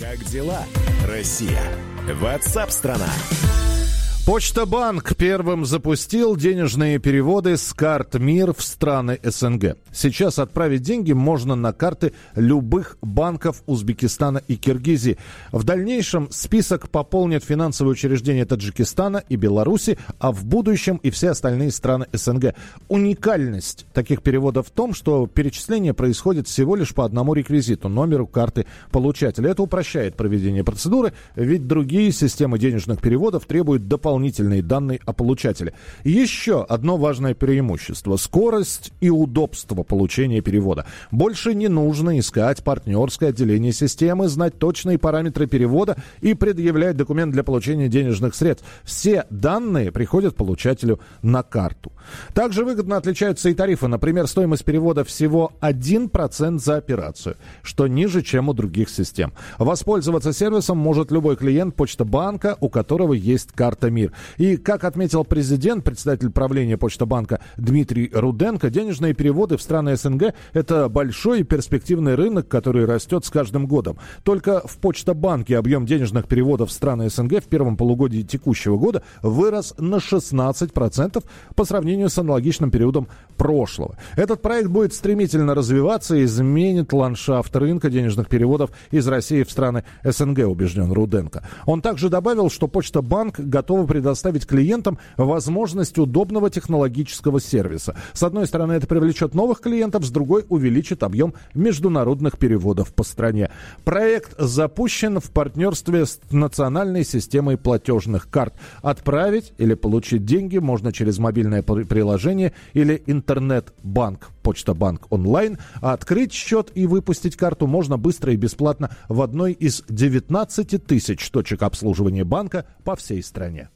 Как дела, Россия? Ватсап-страна! Почта Банк первым запустил денежные переводы с карт МИР в страны СНГ. Сейчас отправить деньги можно на карты любых банков Узбекистана и Киргизии. В дальнейшем список пополнят финансовые учреждения Таджикистана и Беларуси, а в будущем и все остальные страны СНГ. Уникальность таких переводов в том, что перечисление происходит всего лишь по одному реквизиту – номеру карты получателя. Это упрощает проведение процедуры, ведь другие системы денежных переводов требуют дополнительных дополнительные данные о получателе. Еще одно важное преимущество – скорость и удобство получения перевода. Больше не нужно искать партнерское отделение системы, знать точные параметры перевода и предъявлять документ для получения денежных средств. Все данные приходят получателю на карту. Также выгодно отличаются и тарифы. Например, стоимость перевода всего 1% за операцию, что ниже, чем у других систем. Воспользоваться сервисом может любой клиент Почта банка, у которого есть карта МИР. И, как отметил президент, председатель правления Почта банка Дмитрий Руденко, денежные переводы в страны СНГ – это большой перспективный рынок, который растет с каждым годом. Только в Почта банке объем денежных переводов в страны СНГ в первом полугодии текущего года вырос на 16% по сравнению с аналогичным периодом прошлого. Этот проект будет стремительно развиваться и изменит ландшафт рынка денежных переводов из России в страны СНГ, убежден Руденко. Он также добавил, что Почта банк готова предоставить клиентам возможность удобного технологического сервиса. С одной стороны, это привлечет новых клиентов, с другой увеличит объем международных переводов по стране. Проект запущен в партнерстве с национальной системой платежных карт. Отправить или получить деньги можно через мобильное приложение или интернет-банк, почта банк онлайн. А открыть счет и выпустить карту можно быстро и бесплатно в одной из 19 тысяч точек обслуживания банка по всей стране.